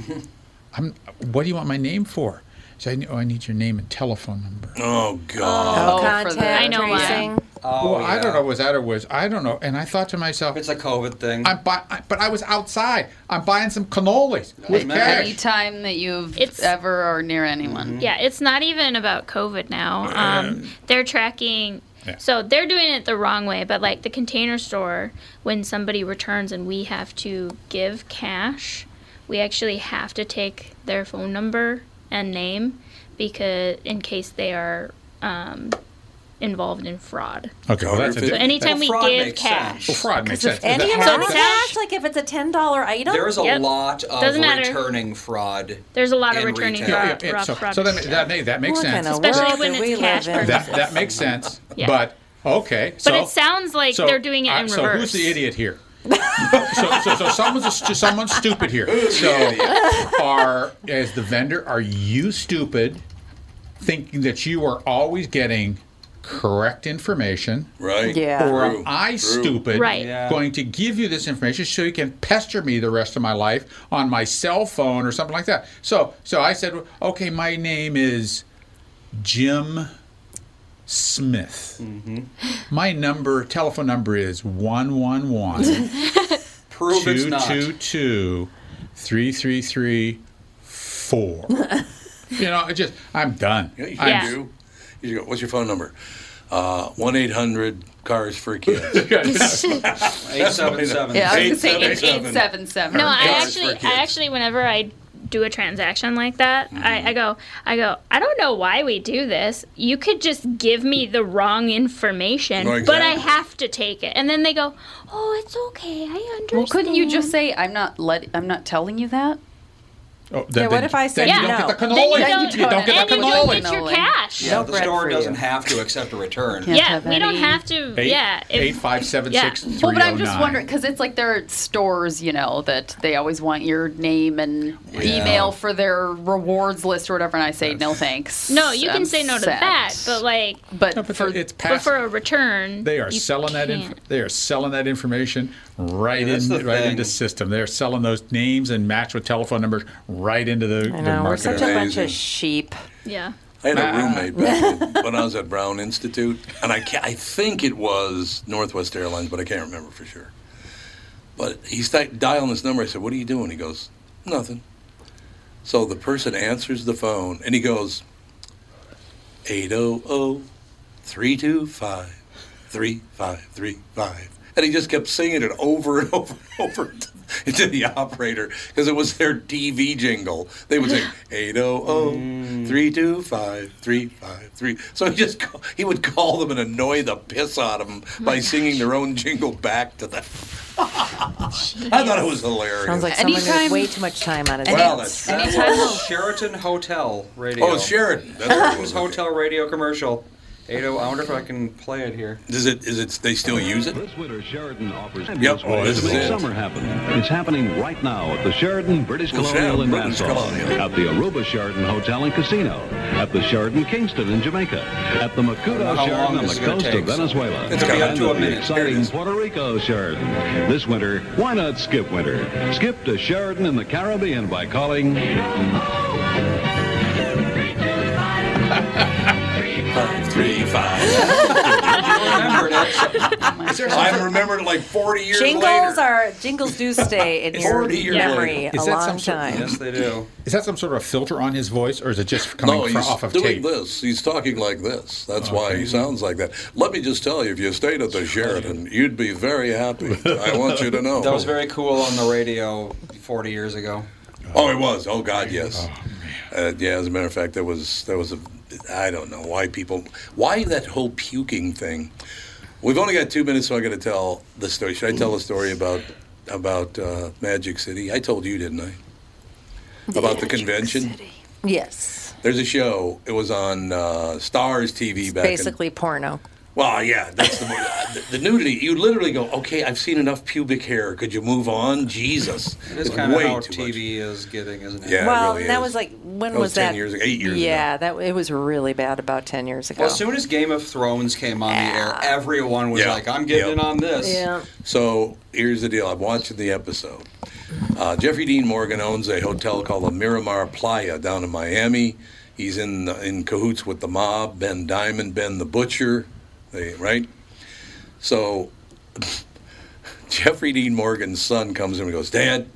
I'm, what do you want my name for? She said, oh, I need your name and telephone number. Oh God. Oh, Oh, for contact that. I know why. Tracing. Oh, well, I don't know. Was that or was I don't know. And I thought to myself, It's a COVID thing. I'm buy, I, but I was outside. I'm buying some cannolis with Doesn't cash. Anytime that you've It's- ever or near anyone. Yeah, it's not even about COVID now. Um, they're tracking. Yeah. So they're doing it the wrong way, but like the container store, when somebody returns and we have to give cash, we actually have to take their phone number and name because in case they are um, involved in fraud. Okay, well, that's a, So So anytime we fraud give cash, sense. well, fraud makes sense. Any amount So of cash, cash- like if it's a ten dollar item. There's a Yep. lot of Doesn't matter. returning fraud. there's a lot of in returning retail. yeah, fraud. yeah, yeah. fraud- So, fraud so that, is- that, that, that makes What sense. kind of Especially when it's we cash live in? purchases. That that makes sense. Yeah. But okay. So, But it sounds like so they're doing it I- in so reverse. who's the idiot here? so, so, so someone's a, stu- someone's stupid here. So, are as the vendor, are you stupid, thinking that you are always getting correct information? Right. Yeah. Or True, am I true. stupid Right. Yeah. going to give you this information so you can pester me the rest of my life on my cell phone or something like that? So so I said, okay, my name is Jim Smith. Mm-hmm. My number, telephone number is 111 Prove it's not. 222 3334. You know, it just, I'm done. Yeah, you I'm- do. You go, What's your phone number? Uh, One eight hundred cars for kids. Eight seven seven. Yeah, I was gonna say Eight, seven, eight seven seven. No, I actually. I actually, whenever I do a transaction like that, Mm-hmm. I, I go, I go, I don't know why we do this. You could just give me the wrong information, No, but I have to take it. And then they go, oh, it's okay, I understand. Well, couldn't you just say I'm not let I'm not telling you that? Oh, Yeah, what if I then said you no? don't get the Then cannoli. you don't, You don't get and the you don't cannoli. get your cash. Yeah, No the store doesn't you. have to accept a return. Can't Yeah, have we don't have to. Eight, yeah, if- eight five seven yeah. six three Well, but I'm oh just wondering because it's like there are stores, you know, that they always want your name and email for their rewards list or whatever, and I say no thanks. No, you can I'm say no to sad. that, but like, but, No, but for it's but for a return, They are you selling that. can't. Inf- they are selling that information right Yeah, in the right into system. They're selling those names and match with telephone numbers right into the, I the know we're such a bunch Amazing. of sheep. Yeah. I had a roommate back when I was at Brown Institute, and I, ca I think it was Northwest Airlines, but I can't remember for sure. But he started dialing this number. I said, "What are you doing?" He goes, "Nothing." So the person answers the phone, and he goes, 800 325 3535 And he just kept singing it over and over and over to the operator because it was their TV jingle. They would sing 800 mm. 325 353. So he just ca- he would call them and annoy the piss out of them oh by singing their own jingle back to them. I thought it was hilarious. Sounds like someone with way too much time on his Well, hands. that's- That was Sheraton Hotel Radio. Oh, it's Sheraton. That's what it was. Hotel Radio commercial. Ado, I wonder if I can play it here. Is it? Is it? They still use it? This winter, Sheraton offers Yep. Oh, this to is make it. summer happen. It's happening right now at the Sheraton British Well, Colonial in British Nassau, Colonial. at the Aruba Sheraton Hotel and Casino, at the Sheraton Kingston in Jamaica, at the know Macuto how Sheraton on the coast take, of Venezuela, It's gonna up and to a at the minute. Here it exciting. Puerto Rico Sheraton. This winter, why not skip winter? Skip to Sheraton in the Caribbean by calling Three five. I remembered it like 40 years Jingles later. are jingles do stay in your 40 years memory later. a Is that long some sort- time. Yes, they do. Is that some sort of filter on his voice, or is it just coming No, fr- he's off of doing tape? this. He's talking like this. That's why he sounds like that. Let me just tell you, if you stayed at the Sheraton, you'd be very happy. I want you to know. That was very cool on the radio 40 years ago. Oh, it was. Oh God, yes. Uh, yeah, as a matter of fact, there was there was a I don't know why people why that whole puking thing. We've only got two minutes, so I got to tell the story. Should I tell the story about about uh, Magic City? I told you, didn't I? About the convention. Yes. There's a show. It was on uh, Starz TV back in Basically porno. Well, yeah, that's the, the the nudity. You literally go, okay, I've seen enough pubic hair. Could you move on? Jesus, It is It's kind of how too much. TV is getting, isn't it? Yeah, it well, really that is. was like when That was was 10 that? years ago, eight years ago. Yeah, that it was really bad about ten years ago. Well, as soon as Game of Thrones came on the air, everyone was Yeah. like, I'm getting Yep. in on this. yeah. So here's the deal. I'm watching the episode. Uh, Jeffrey Dean Morgan owns a hotel called the Miramar Playa down in Miami. He's in in cahoots with the mob, Ben Diamond, Ben the Butcher, they, right? So Jeffrey Dean Morgan's son comes in and goes, Dad,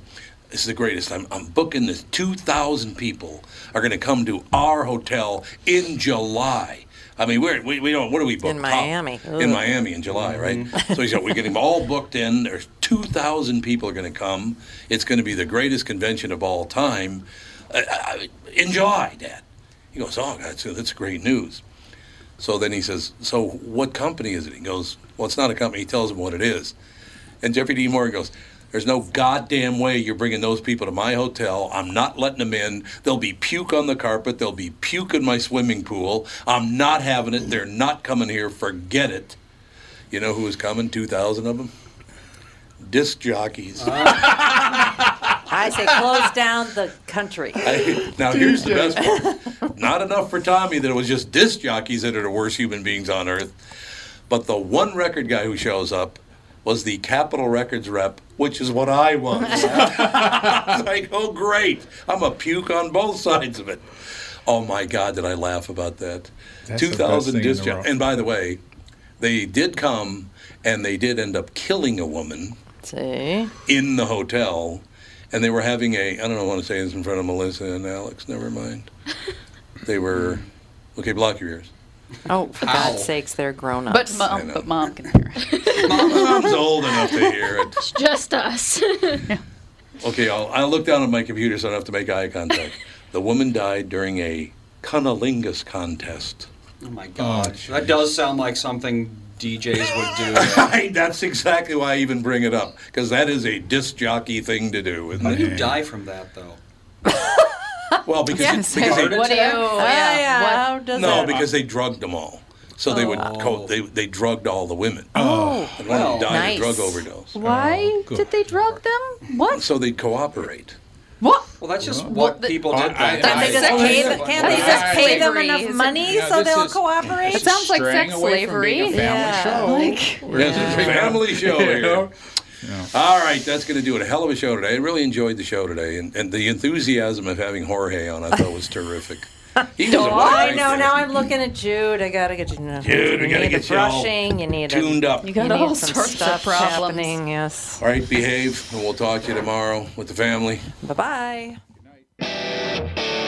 this is the greatest. I'm, I'm booking this. 2,000 people are going to come to our hotel in July. I mean, we're, we, we don't, what do we book? In Miami. In Miami in July, right? so he said, we're getting all booked in. There's 2,000 people are going to come. It's going to be the greatest convention of all time uh, uh, in July, Dad. He goes, oh, that's, that's great news. So then he says, so what company is it? He goes, well, it's not a company. He tells him what it is. And Jeffrey D. Morgan goes, there's no goddamn way you're bringing those people to my hotel. I'm not letting them in. There'll be puke on the carpet. There'll be puke in my swimming pool. I'm not having it. They're not coming here. Forget it. You know who was coming? 2,000 of them? Disc jockeys. I say close down the country. I- now here's the best part. Not enough for Tommy that it was just disc jockeys that are the worst human beings on earth. But the one record guy who shows up was the Capitol Records rep, which is what I was. It's like, oh great. I'm a puke on both sides of it. Oh my God, did I laugh about that? That's the Two best thousand thing in disc jockeys. And by the way, they did come and they did end up killing a woman See? in the hotel, and they were having a I don't know—want to say this in front of Melissa and Alex. Never mind. They were okay. Block your ears. Oh, for God's sakes, they're grown ups. But mom, but mom can hear it. Mom's old enough to hear it. It's Just us. Okay, I'll, I'll look down at my computer so I don't have to make eye contact. The woman died during a cunnilingus contest. Oh my oh, gosh. that does sound like something DJs would do. Right, That's exactly why I even bring it up because that is a disc jockey thing to do. How do you it? die from that, though? Well, because, Yes. because they, What do you? Oh, yeah, what- how does no, that? because they drugged them all. So they would oh. co- they they drugged all the women. Oh, and one well, died nice. of drug overdose. Why oh, did they drug them? What? So they'd cooperate. What? Well, that's just Well, what the- people did. I- back Can't they then. just pay them, can't they just I- pay them enough is- money Yeah, so they'll cooperate? It sounds like sex away from being a slavery. family Yeah. show. Like- Yes, it's a family show You here. know? All right, that's going to do it. A hell of a show today. I really enjoyed the show today, and, and the enthusiasm of having Jorge on, I thought was terrific. He was a I wonderful- know. Now I'm looking at Jude. I gotta get you. Dude, we you gotta need get the you all brushing. You need tuned a, up. You You got need all some sorts of stuff problems. happening. Yes. All right, behave, and we'll talk to you tomorrow with the family. Bye bye.